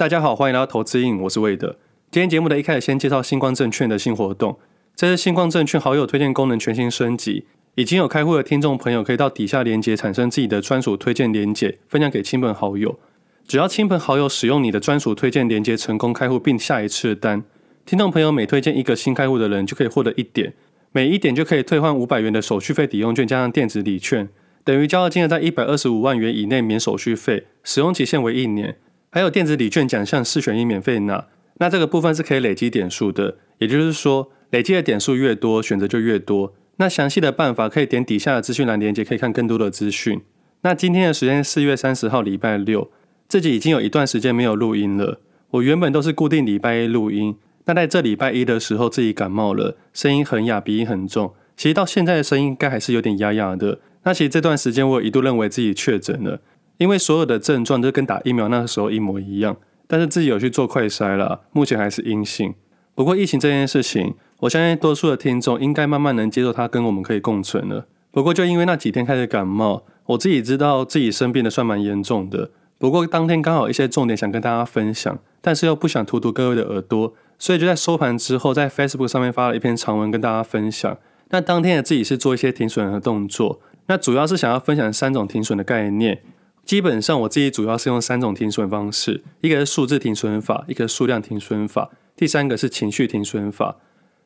大家好，欢迎来到投资瘾，我是魏德。今天节目的一开始，先介绍新光证券的新活动。这是新光证券好友推荐功能全新升级，已经有开户的听众朋友可以到底下链接产生自己的专属推荐链接，分享给亲朋好友。只要亲朋好友使用你的专属推荐链接成功开户并下一次的单，听众朋友每推荐一个新开户的人就可以获得一点，每一点就可以退换五百元的手续费抵用券加上电子礼券，等于交易金额在一百二十五万元以内免手续费，使用期限为一年。还有电子礼券奖项四选一免费拿，那这个部分是可以累积点数的，也就是说累积的点数越多，选择就越多。那详细的办法可以点底下的资讯栏链接，可以看更多的资讯。那今天的时间是四月三十号礼拜六，自己已经有一段时间没有录音了。我原本都是固定礼拜一录音，那在这礼拜一的时候自己感冒了，声音很哑，鼻音很重。其实到现在的声音应该还是有点哑哑的。那其实这段时间我一度认为自己确诊了。因为所有的症状都跟打疫苗那个时候一模一样，但是自己有去做快筛了，目前还是阴性。不过疫情这件事情，我相信多数的听众应该慢慢能接受它跟我们可以共存了。不过就因为那几天开始感冒，我自己知道自己生病的算蛮严重的。不过当天刚好一些重点想跟大家分享，但是又不想荼毒各位的耳朵，所以就在收盘之后，在 Facebook 上面发了一篇长文跟大家分享。那当天的自己是做一些停损的动作，那主要是想要分享三种停损的概念。基本上我自己主要是用三种停损方式，一个是数字停损法，一个是数量停损法，第三个是情绪停损法。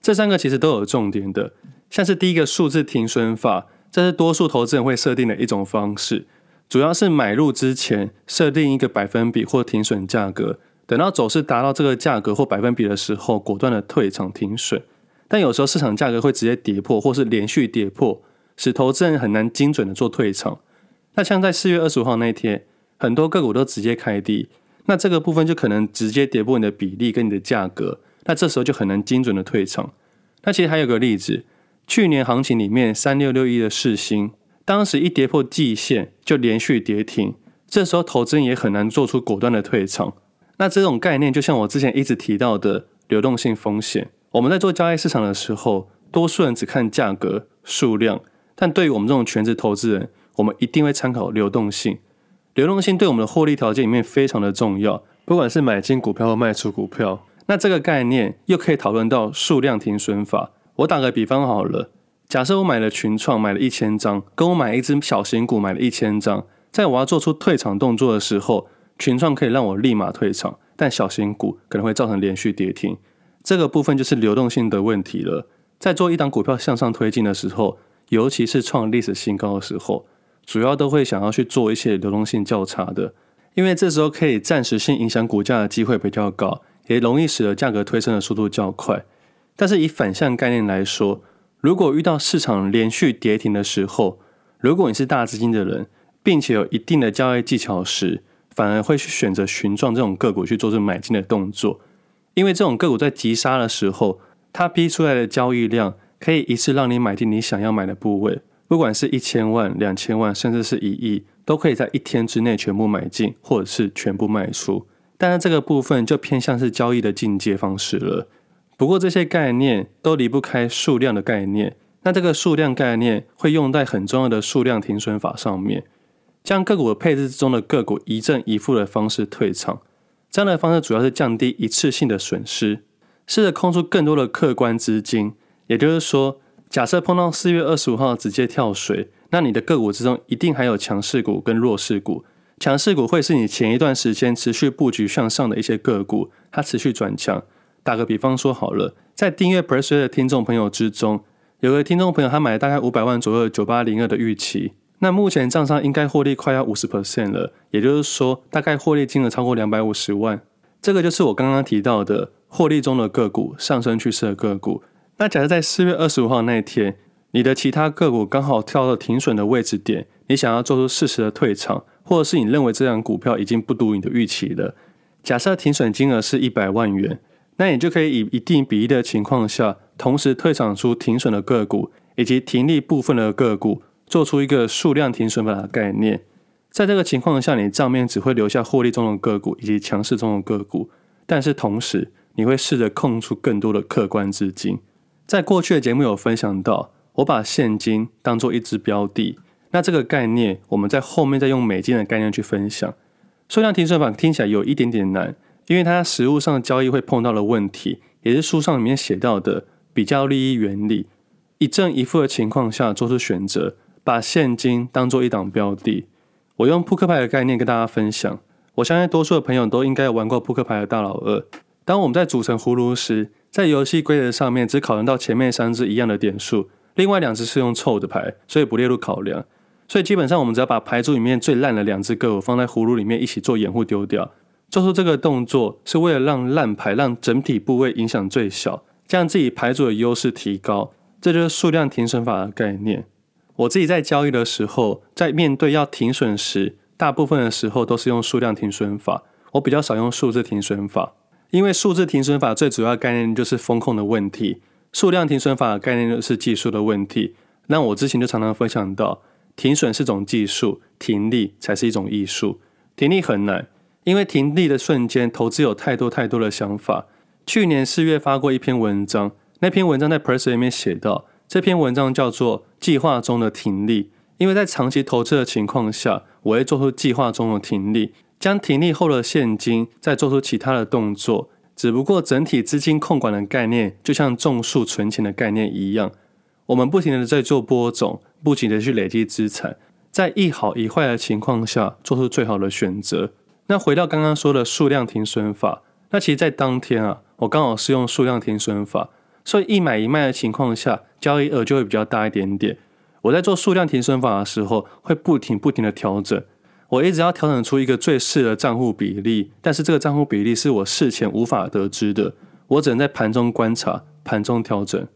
这三个其实都有重点的。像是第一个数字停损法，这是多数投资人会设定的一种方式，主要是买入之前设定一个百分比或停损价格，等到走势达到这个价格或百分比的时候，果断的退场停损。但有时候市场价格会直接跌破，或是连续跌破，使投资人很难精准的做退场。那像在四月二十五号那一天，很多个股都直接开低，那这个部分就可能直接跌破你的比例跟你的价格，那这时候就很难精准的退场。那其实还有个例子，去年行情里面三六六一的世芯，当时一跌破季线就连续跌停，这时候投资人也很难做出果断的退场。那这种概念就像我之前一直提到的流动性风险，我们在做交易市场的时候，多数人只看价格数量，但对于我们这种全职投资人，我们一定会参考流动性，流动性对我们的获利条件里面非常的重要。不管是买进股票或卖出股票，那这个概念又可以讨论到数量停损法。我打个比方好了，假设我买了群创，买了一千张，跟我买一只小型股买了一千张，在我要做出退场动作的时候，群创可以让我立马退场，但小型股可能会造成连续跌停。这个部分就是流动性的问题了。在做一档股票向上推进的时候，尤其是创历史新高的时候。主要都会想要去做一些流动性较差的，因为这时候可以暂时性影响股价的机会比较高，也容易使得价格推升的速度较快。但是以反向概念来说，如果遇到市场连续跌停的时候，如果你是大资金的人，并且有一定的交易技巧时，反而会去选择群创这种个股去做这买进的动作，因为这种个股在急杀的时候，它逼出来的交易量可以一次让你买进你想要买的部位。不管是一千万、两千万，甚至是一亿，都可以在一天之内全部买进，或者是全部卖出。但是这个部分就偏向是交易的进阶方式了。不过这些概念都离不开数量的概念。那这个数量概念会用在很重要的数量停损法上面，将个股的配置中的个股一正一负的方式退场。这样的方式主要是降低一次性的损失，试着空出更多的客观资金。也就是说。假设碰到四月二十五号直接跳水，那你的个股之中一定还有强势股跟弱势股。强势股会是你前一段时间持续布局向上的一些个股，它持续转强。打个比方说好了，在订阅 Persuade 的听众朋友之中，有个听众朋友他买了大概五百万左右九八零二的预期，那目前账上应该获利快要五十 percent 了，也就是说大概获利金额超过两百五十万。这个就是我刚刚提到的获利中的个股，上升趋势的个股。那假设在四月二十五号那一天，你的其他个股刚好跳到停损的位置点，你想要做出适时的退场，或者是你认为这档股票已经不如你的预期了。假设停损金额是一百万元，那你就可以以一定比例的情况下，同时退场出停损的个股以及停利部分的个股，做出一个数量停损法的概念。在这个情况下，你账面只会留下获利中的个股以及强势中的个股，但是同时你会试着空出更多的客观资金。在过去的节目有分享到，我把现金当做一支标的，那这个概念我们在后面再用美金的概念去分享。数量停损法听起来有一点点难，因为它实物上的交易会碰到的问题，也是书上里面写到的比较利益原理。一正一负的情况下做出选择，把现金当做一档标的。我用扑克牌的概念跟大家分享。我相信多数的朋友都应该有玩过扑克牌的大老二。当我们在组成葫芦时，在游戏规则上面只考量到前面三只一样的点数，另外两只是用凑的牌，所以不列入考量。所以基本上我们只要把牌组里面最烂的两只个股放在葫芦里面一起做掩护丢掉。做出这个动作是为了让烂牌让整体部位影响最小，将自己牌组的优势提高。这就是数量停损法的概念。我自己在交易的时候，在面对要停损时，大部分的时候都是用数量停损法。我比较少用数字停损法，因为数字停损法最主要概念就是风控的问题，数量停损法的概念就是技术的问题。那我之前就常常分享到，停损是种技术，停利才是一种艺术。停利很难，因为停利的瞬间，投资有太多太多的想法。去年四月发过一篇文章。那篇文章在 Press 里面写到，这篇文章叫做“计划中的停利”，因为在长期投资的情况下，我会做出计划中的停利，将停利后的现金再做出其他的动作。只不过整体资金控管的概念，就像种树存钱的概念一样，我们不停的在做播种，不停的去累积资产，在一好一坏的情况下，做出最好的选择。那回到刚刚说的数量停损法，那其实在当天啊，我刚好是用数量停损法。所以一买一卖的情况下，交易额就会比较大一点点。我在做数量停损法的时候，会不停不停的调整。我一直要调整出一个最适的账户比例，但是这个账户比例是我事前无法得知的，我只能在盘中观察、盘中调整。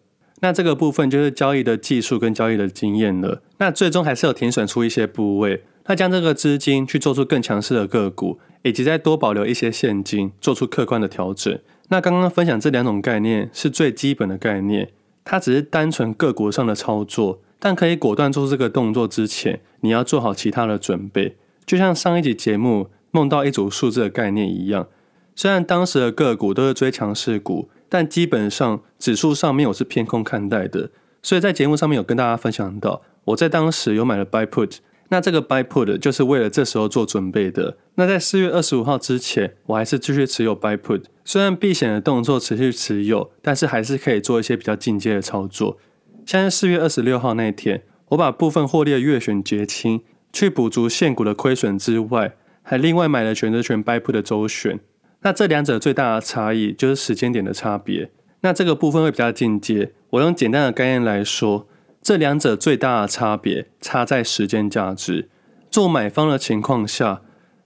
那这个部分就是交易的技术跟交易的经验了。那最终还是有停损出一些部位，那将这个资金去做出更强势的个股，以及再多保留一些现金，做出客观的调整。那刚刚分享这两种概念是最基本的概念，它只是单纯个股上的操作，但可以果断做这个动作之前，你要做好其他的准备。就像上一集节目梦到一组数字的概念一样，虽然当时的个股都是追强势股，但基本上指数上面我是偏空看待的，所以在节目上面有跟大家分享到，我在当时有买了 buy put。那这个 buy put 就是为了这时候做准备的。那在四月二十五号之前，我还是继续持有 buy put。虽然避险的动作持续持有，但是还是可以做一些比较进阶的操作。像是四月二十六号那一天，我把部分获利的月选结清，去补足现股的亏损之外，还另外买了选择权 buy put 的周选。那这两者最大的差异就是时间点的差别。那这个部分会比较进阶，我用简单的概念来说。这两者最大的差别差在时间价值。做买方的情况下，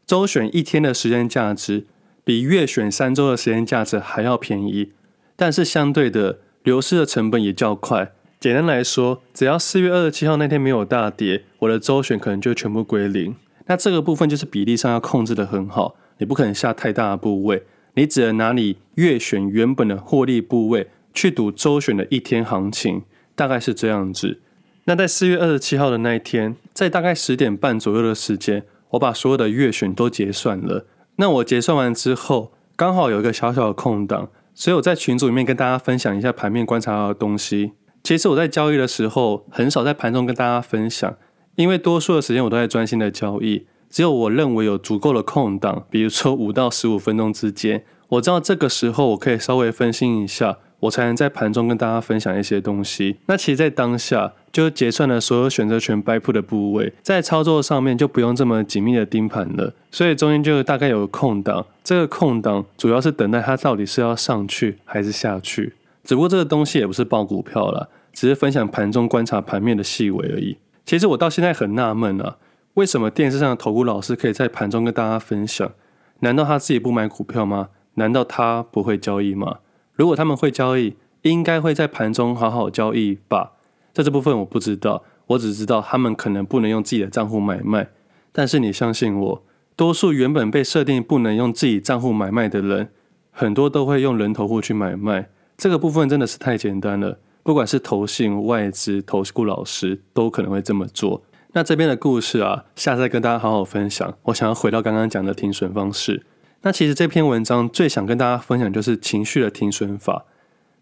周选一天的时间价值比月选三周的时间价值还要便宜，但是相对的流失的成本也较快。简单来说，只要四月二十七号那天没有大跌，我的周选可能就全部归零。那这个部分就是比例上要控制得很好，你不可能下太大的部位，你只能拿你月选原本的获利部位去赌周选的一天行情。大概是这样子。那在四月二十七号的那一天，在大概十点半左右的时间，我把所有的月选都结算了。那我结算完之后，刚好有一个小小的空档，所以我在群组里面跟大家分享一下盘面观察到的东西。其实我在交易的时候，很少在盘中跟大家分享，因为多数的时间我都在专心的交易。只有我认为有足够的空档，比如说五到十五分钟之间，我知道这个时候我可以稍微分心一下。我才能在盘中跟大家分享一些东西。那其实，在当下就结算了所有选择权 buy put 的部位，在操作上面就不用这么紧密的盯盘了。所以中间就大概有个空档，这个空档主要是等待它到底是要上去还是下去。只不过这个东西也不是报股票啦，只是分享盘中观察盘面的细微而已。其实我到现在很纳闷啊，为什么电视上的投顾老师可以在盘中跟大家分享？难道他自己不买股票吗？难道他不会交易吗？如果他们会交易，应该会在盘中好好交易吧。在这部分我不知道，我只知道他们可能不能用自己的账户买卖。但是你相信我，多数原本被设定不能用自己账户买卖的人，很多都会用人头户去买卖。这个部分真的是太简单了，不管是投信、外资、投顾老师，都可能会这么做。那这边的故事啊，下次再跟大家好好分享。我想要回到刚刚讲的停损方式。那其实这篇文章最想跟大家分享就是情绪的停损法，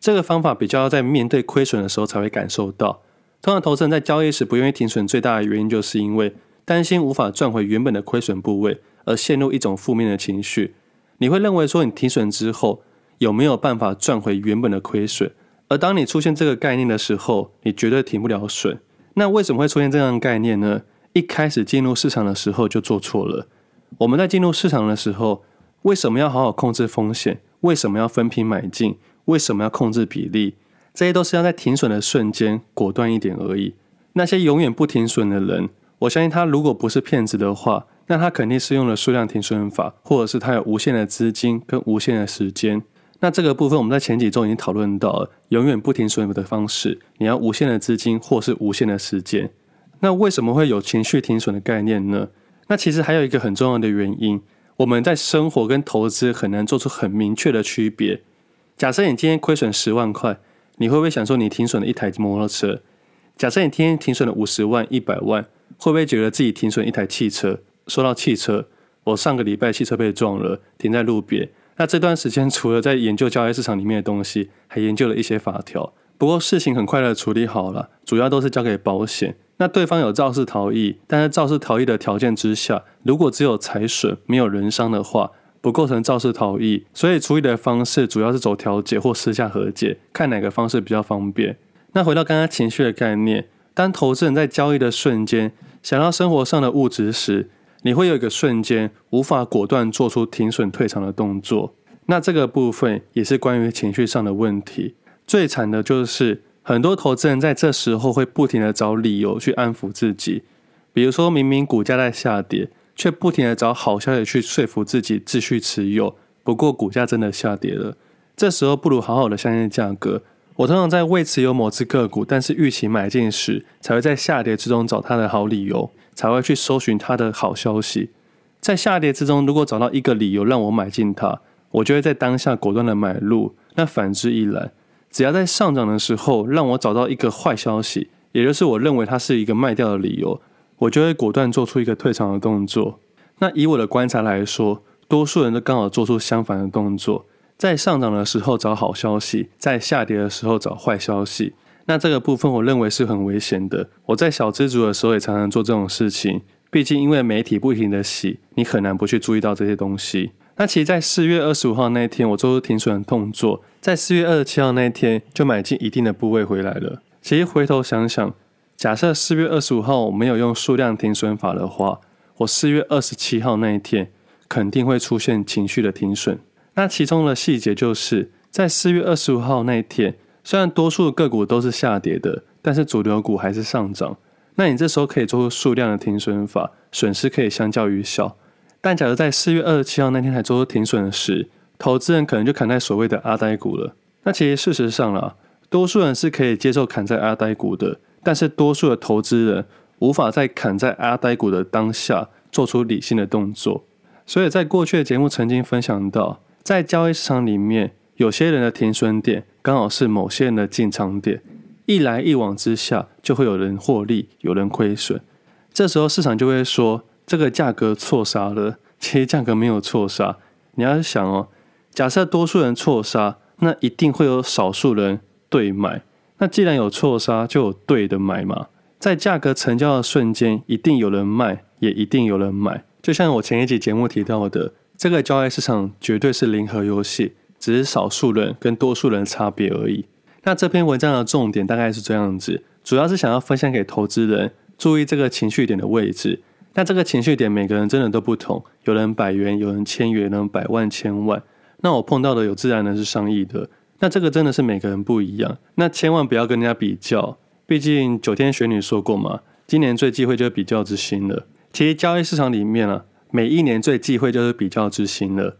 这个方法比较要在面对亏损的时候才会感受到。通常投资人在交易时不愿意停损，最大的原因就是因为担心无法赚回原本的亏损部位，而陷入一种负面的情绪。你会认为说你停损之后有没有办法赚回原本的亏损？而当你出现这个概念的时候，你绝对停不了损。那为什么会出现这样的概念呢？一开始进入市场的时候就做错了。我们在进入市场的时候，为什么要好好控制风险？为什么要分批买进？为什么要控制比例？这些都是要在停损的瞬间果断一点而已。那些永远不停损的人，我相信他如果不是骗子的话，那他肯定是用了数量停损法，或者是他有无限的资金跟无限的时间。那这个部分我们在前几周已经讨论到，永远不停损的方式，你要无限的资金或是无限的时间。那为什么会有情绪停损的概念呢？那其实还有一个很重要的原因，我们在生活跟投资很难做出很明确的区别。假设你今天亏损十万块，你会不会想说你停损了一台摩托车？假设你今天停损了五十万、一百万，会不会觉得自己停损一台汽车？说到汽车，我上个礼拜汽车被撞了，停在路边。那这段时间除了在研究交易市场里面的东西，还研究了一些法条。不过事情很快的处理好了，主要都是交给保险。那对方有肇事逃逸，但是肇事逃逸的条件之下，如果只有财损没有人伤的话，不构成肇事逃逸。所以处理的方式主要是走调解或私下和解，看哪个方式比较方便。那回到刚刚情绪的概念，当投资人在交易的瞬间想到生活上的物质时，你会有一个瞬间无法果断做出停损退场的动作。那这个部分也是关于情绪上的问题。最惨的就是很多投资人在这时候会不停的找理由去安抚自己，比如说明明股价在下跌，却不停的找好消息去说服自己继续持有。不过股价真的下跌了，这时候不如好好的相信价格。我通常在未持有某只个股，但是预期买进时，才会在下跌之中找它的好理由，才会去搜寻它的好消息。在下跌之中，如果找到一个理由让我买进它，我就会在当下果断的买入。那反之亦然，只要在上涨的时候让我找到一个坏消息，也就是我认为它是一个卖掉的理由，我就会果断做出一个退场的动作。那以我的观察来说，多数人都刚好做出相反的动作。在上涨的时候找好消息，在下跌的时候找坏消息。那这个部分我认为是很危险的。我在小资族的时候也常常做这种事情。毕竟因为媒体不停的洗，你很难不去注意到这些东西。那其实，在四月二十五号那一天，我做出停损的动作，在四月二十七号那一天就买进一定的部位回来了。其实回头想想，假设四月二十五号我没有用数量停损法的话，我四月二十七号那一天肯定会出现情绪的停损。那其中的细节就是在四月二十五号那一天，虽然多数个股都是下跌的，但是主流股还是上涨。那你这时候可以做出数量的停损法，损失可以相较于小。但假如在四月二十七号那天才做出停损时，投资人可能就砍在所谓的阿呆股了。那其实事实上啦，多数人是可以接受砍在阿呆股的，但是多数的投资人无法在砍在阿呆股的当下做出理性的动作。所以在过去的节目曾经分享到。在交易市场里面，有些人的停损点刚好是某些人的进场点，一来一往之下，就会有人获利，有人亏损。这时候市场就会说这个价格错杀了。其实价格没有错杀，你要想哦，假设多数人错杀，那一定会有少数人对买。那既然有错杀，就有对的买嘛。在价格成交的瞬间，一定有人卖，也一定有人买。就像我前一集节目提到的。这个交易市场绝对是零和游戏，只是少数人跟多数人的差别而已。那这篇文章的重点大概是这样子，主要是想要分享给投资人注意这个情绪点的位置。那这个情绪点每个人真的都不同，有人百元，有人千元，有人百万、千万。那我碰到的有自然的是上亿的。那这个真的是每个人不一样。那千万不要跟人家比较，毕竟九天玄女说过嘛，今年最忌讳就是比较之心了。其实交易市场里面啊。每一年最忌讳就是比较之心了。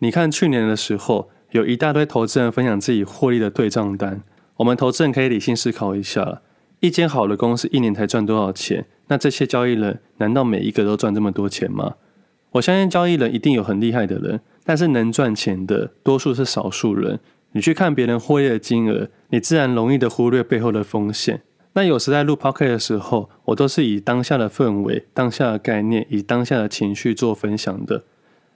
你看去年的时候，有一大堆投资人分享自己获利的对账单。我们投资人可以理性思考一下：一间好的公司一年才赚多少钱？那这些交易人难道每一个都赚这么多钱吗？我相信交易人一定有很厉害的人，但是能赚钱的多数是少数人。你去看别人获利的金额，你自然容易的忽略背后的风险。那有时在录 Pocket 的时候，我都是以当下的氛围、当下的概念、以当下的情绪做分享的。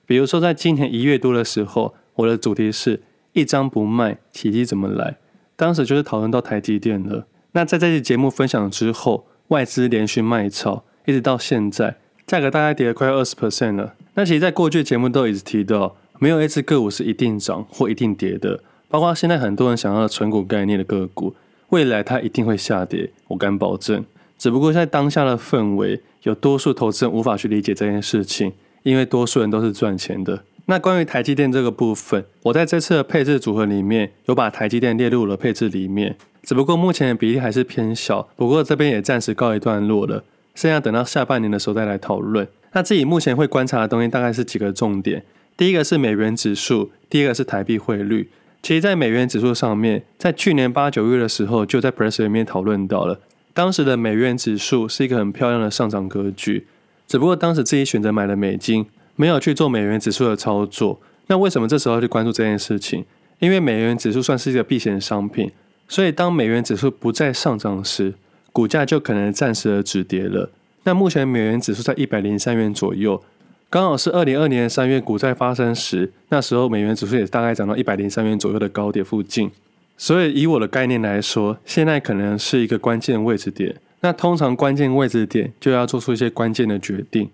比如说，在今年一月多的时候，我的主题是一张不卖，奇迹怎么来？当时就是讨论到台积电了。那在这期节目分享之后，外资连续卖超，一直到现在，价格大概跌了快二十 percent 了。那其实，在过去节目都一直提到，没有一只个股是一定涨或一定跌的。包括现在很多人想要的存股概念的个股，未来它一定会下跌，我敢保证。只不过在当下的氛围，有多数投资人无法去理解这件事情，因为多数人都是赚钱的。那关于台积电这个部分，我在这次的配置组合里面有把台积电列入了配置里面，只不过目前的比例还是偏小。不过这边也暂时告一段落了，剩下等到下半年的时候再来讨论。那自己目前会观察的东西大概是几个重点：第一个是美元指数，第二个是台币汇率。其实，在美元指数上面，在去年八九月的时候，就在 Press 里面讨论到了，当时的美元指数是一个很漂亮的上涨格局。只不过当时自己选择买了美金，没有去做美元指数的操作。那为什么这时候去关注这件事情？因为美元指数算是一个避险商品，所以当美元指数不再上涨时，股价就可能暂时的止跌了。那目前美元指数在一百零三元左右。刚好是二零二二年三月股灾发生时，那时候美元指数也大概涨到一百零三元左右的高点附近，所以以我的概念来说，现在可能是一个关键位置点。那通常关键位置点就要做出一些关键的决定。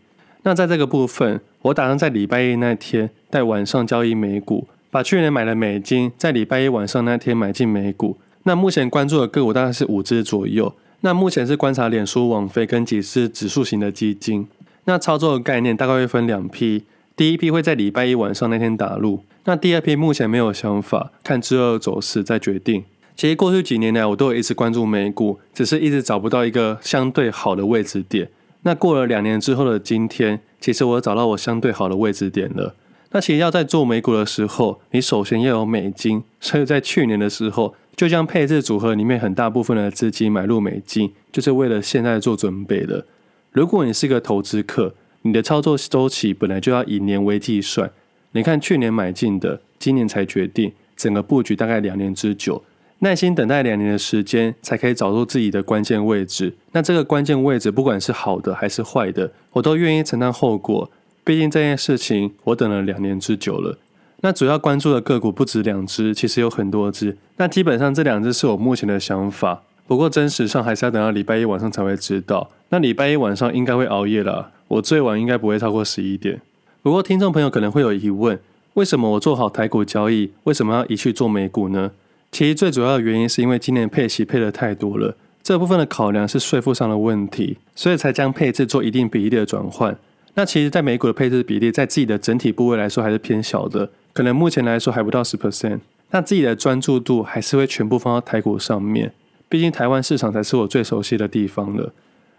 那在这个部分，我打算在礼拜一那天在晚上交易美股，把去年买的美金在礼拜一晚上那天买进美股。那目前关注的个股大概是五只左右。那目前是观察脸书、网飞跟几只指数型的基金。那操作的概念大概会分两批，第一批会在礼拜一晚上那天打入，那第二批目前没有想法，看之后走势再决定。其实过去几年来，我都有一直关注美股，只是一直找不到一个相对好的位置点。那过了两年之后的今天，其实我找到我相对好的位置点了。那其实要在做美股的时候，你首先要有美金，所以在去年的时候，就将配置组合里面很大部分的资金买入美金，就是为了现在做准备的。如果你是个投资客，你的操作周期本来就要以年为计算。你看去年买进的，今年才决定，整个布局大概两年之久，耐心等待两年的时间，才可以找出自己的关键位置。那这个关键位置，不管是好的还是坏的，我都愿意承担后果。毕竟这件事情我等了两年之久了。那主要关注的个股不止两只，其实有很多只。那基本上这两只是我目前的想法。不过真实上还是要等到礼拜一晚上才会知道。那礼拜一晚上应该会熬夜了，我最晚应该不会超过十一点。不过听众朋友可能会有疑问：为什么我做好台股交易，为什么要移去做美股呢？其实最主要的原因是因为今年配息配得太多了，这部分的考量是税负上的问题，所以才将配置做一定比例的转换。那其实，在美股的配置比例，在自己的整体部位来说还是偏小的，可能目前来说还不到十 percent。那自己的专注度还是会全部放到台股上面。毕竟台湾市场才是我最熟悉的地方了。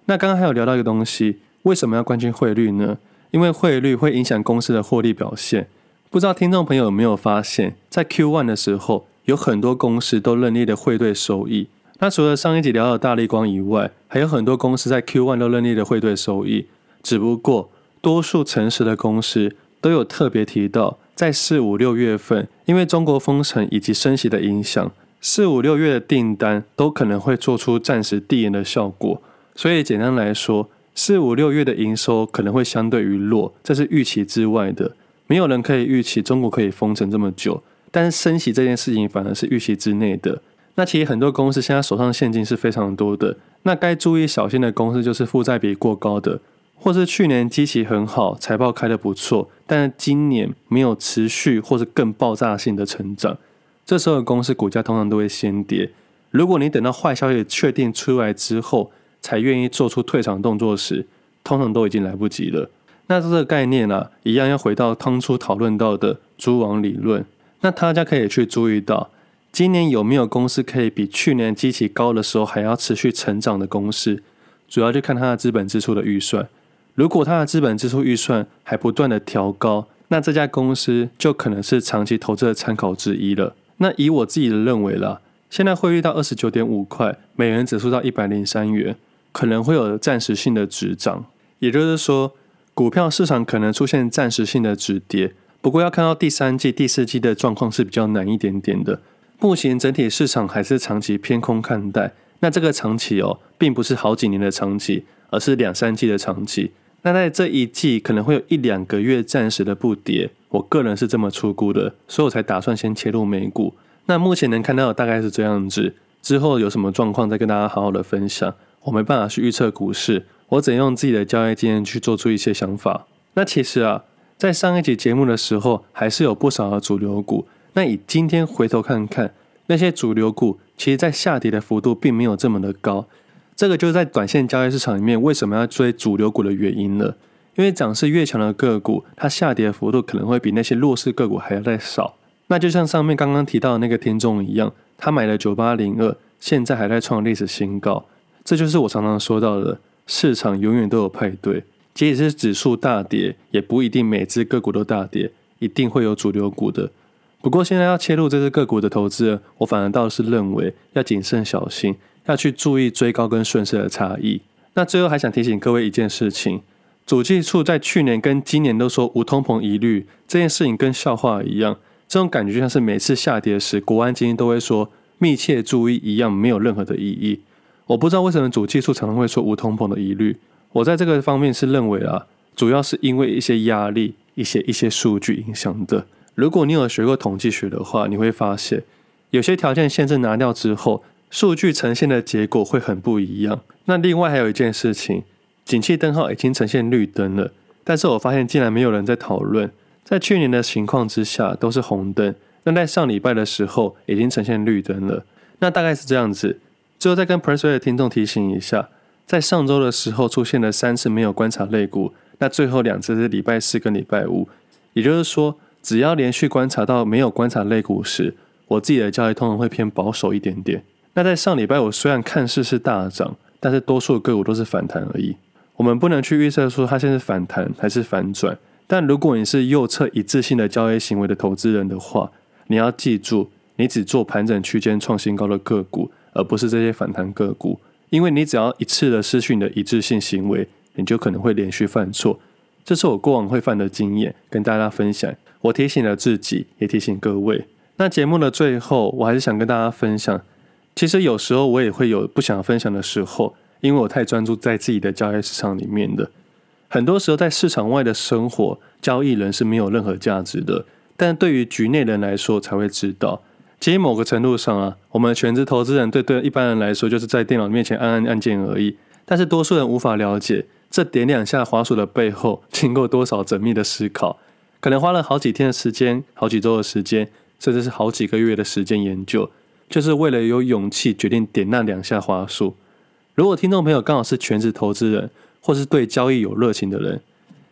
那刚刚还有聊到一个东西，为什么要关心汇率呢？因为汇率会影响公司的获利表现。不知道听众朋友有没有发现，在 Q1 的时候，有很多公司都认列的汇兑收益。那除了上一集聊到大立光以外，还有很多公司在 Q1 都认列的汇兑收益。只不过，多数诚实的公司都有特别提到，在四五六月份，因为中国封城以及升息的影响。四五六月的订单都可能会做出暂时递延的效果，所以简单来说，四五六月的营收可能会相对于弱，这是预期之外的。没有人可以预期中国可以封城这么久，但是升息这件事情反而是预期之内的。那其实很多公司现在手上现金是非常多的，那该注意小心的公司就是负债比过高的，或是去年基期很好，财报开得不错，但是今年没有持续或是更爆炸性的成长。这时候的公司股价通常都会先跌。如果你等到坏消息确定出来之后，才愿意做出退场动作时，通常都已经来不及了。那这个概念啊，一样要回到当初讨论到的蛛网理论。那大家可以去注意到，今年有没有公司可以比去年基期高的时候还要持续成长的公司？主要就看它的资本支出的预算。如果它的资本支出预算还不断的调高，那这家公司就可能是长期投资的参考之一了。那以我自己的认为啦，现在汇率到二十九点五块，美元指数到一百零三元，可能会有暂时性的止涨，也就是说，股票市场可能出现暂时性的止跌。不过要看到第三季、第四季的状况是比较难一点点的。目前整体市场还是长期偏空看待。那这个长期哦，并不是好几年的长期，而是两三季的长期。那在这一季可能会有一两个月暂时的不跌。我个人是这么出估的，所以我才打算先切入美股。那目前能看到的大概是这样子，之后有什么状况再跟大家好好的分享。我没办法去预测股市，我只能用自己的交易经验去做出一些想法。那其实啊，在上一集节目的时候，还是有不少的主流股。那以今天回头看看，那些主流股其实在下跌的幅度并没有这么的高。这个就是在短线交易市场里面为什么要追主流股的原因了。因为涨势越强的个股，它下跌的幅度可能会比那些弱势个股还要再少。那就像上面刚刚提到的那个听众一样，他买了九八零二，现在还在创历史新高。这就是我常常说到的，市场永远都有派对。即使是指数大跌，也不一定每只个股都大跌，一定会有主流股的。不过现在要切入这只个股的投资人，我反而倒是认为要谨慎小心，要去注意追高跟顺势的差异。那最后还想提醒各位一件事情：主计处在去年跟今年都说无通膨疑虑，这件事情跟笑话一样。这种感觉就像是每次下跌时，国安基金都会说密切注意一样，没有任何的意义。我不知道为什么主计处常常会说无通膨的疑虑。我在这个方面是认为啊，主要是因为一些压力、一些一些数据影响的。如果你有学过统计学的话，你会发现有些条件限制拿掉之后，数据呈现的结果会很不一样。那另外还有一件事情，景气灯号已经呈现绿灯了，但是我发现竟然没有人在讨论。在去年的情况之下都是红灯，那在上礼拜的时候已经呈现绿灯了。那大概是这样子。最后再跟 Pressway 的听众提醒一下。在上周的时候出现了三次没有观察类股，那最后两次是礼拜四跟礼拜五，也就是说，只要连续观察到没有观察类股时，我自己的交易通常会偏保守一点点。那在上礼拜五虽然看似是大涨，但是多数个股都是反弹而已。我们不能去预测说它现在是反弹还是反转，但如果你是右侧一致性的交易行为的投资人的话，你要记住，你只做盘整区间创新高的个股，而不是这些反弹个股。因为你只要一次的失去你的一致性行为，你就可能会连续犯错。这是我过往会犯的经验，跟大家分享。我提醒了自己，也提醒各位。那节目的最后，我还是想跟大家分享，其实有时候我也会有不想分享的时候，因为我太专注在自己的交易市场里面的。很多时候在市场外的生活，交易人是没有任何价值的，但对于局内人来说才会知道。其实某个程度上啊，我们全职投资人对对一般人来说，就是在电脑面前按按按键而已。但是多数人无法了解，这点两下滑鼠的背后，经过多少缜密的思考，可能花了好几天的时间、好几周的时间，甚至是好几个月的时间研究，就是为了有勇气决定点那两下滑鼠。如果听众朋友刚好是全职投资人，或是对交易有热情的人，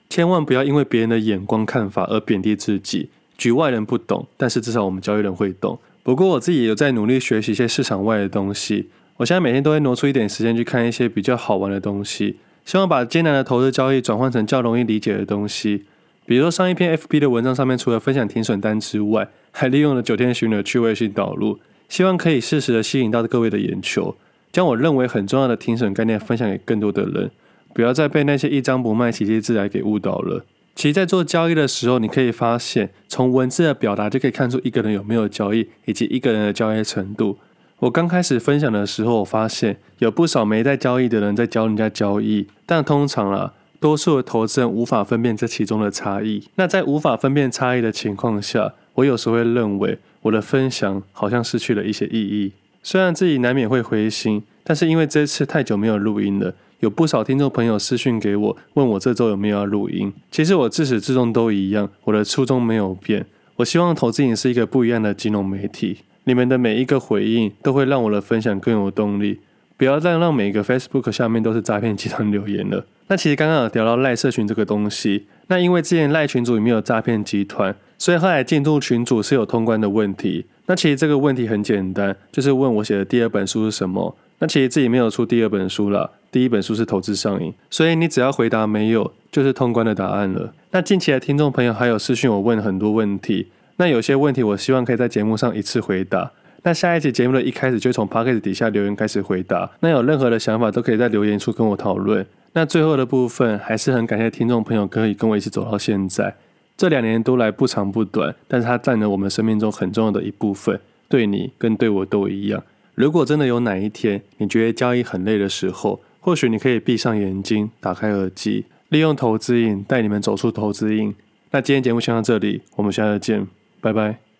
千万不要因为别人的眼光看法而贬低自己。局外人不懂，但是至少我们交易人会懂。不过我自己也有在努力学习一些市场外的东西。我现在每天都会挪出一点时间去看一些比较好玩的东西，希望把艰难的投资交易转换成较容易理解的东西。比如说上一篇 FB 的文章上面，除了分享停损单之外，还利用了九天巡的趣味性导入，希望可以适时的吸引到各位的眼球，将我认为很重要的停损概念分享给更多的人，不要再被那些一张不卖、奇迹自来给误导了。其实，在做交易的时候，你可以发现，从文字的表达就可以看出一个人有没有交易，以及一个人的交易程度。我刚开始分享的时候，我发现有不少没在交易的人在教人家交易，但通常啊，多数的投资人无法分辨这其中的差异。那在无法分辨差异的情况下，我有时会认为我的分享好像失去了一些意义。虽然自己难免会灰心，但是因为这次太久没有录音了。有不少听众朋友私讯给我，问我这周有没有要录音。其实我自始至终都一样，我的初衷没有变。我希望投资瘾是一个不一样的金融媒体。你们的每一个回应都会让我的分享更有动力。不要再让每个 Facebook 下面都是诈骗集团留言了。那其实刚刚有聊到赖社群这个东西，那因为之前赖群主里面有诈骗集团，所以后来进入群组是有通关的问题。那其实这个问题很简单，就是问我写的第二本书是什么。那其实自己没有出第二本书了，第一本书是投资上瘾，所以你只要回答没有，就是通关的答案了。那近期的听众朋友还有私讯我问很多问题，那有些问题我希望可以在节目上一次回答。那下一集节目的一开始就从 Podcast 底下留言开始回答，那有任何的想法都可以在留言处跟我讨论。那最后的部分还是很感谢听众朋友可以跟我一起走到现在，这两年都来不长不短，但是它占了我们生命中很重要的一部分，对你跟对我都一样。如果真的有哪一天你觉得交易很累的时候，或许你可以闭上眼睛，打开耳机，利用投资瘾带你们走出投资瘾。那今天节目先到这里，我们下次见，拜拜。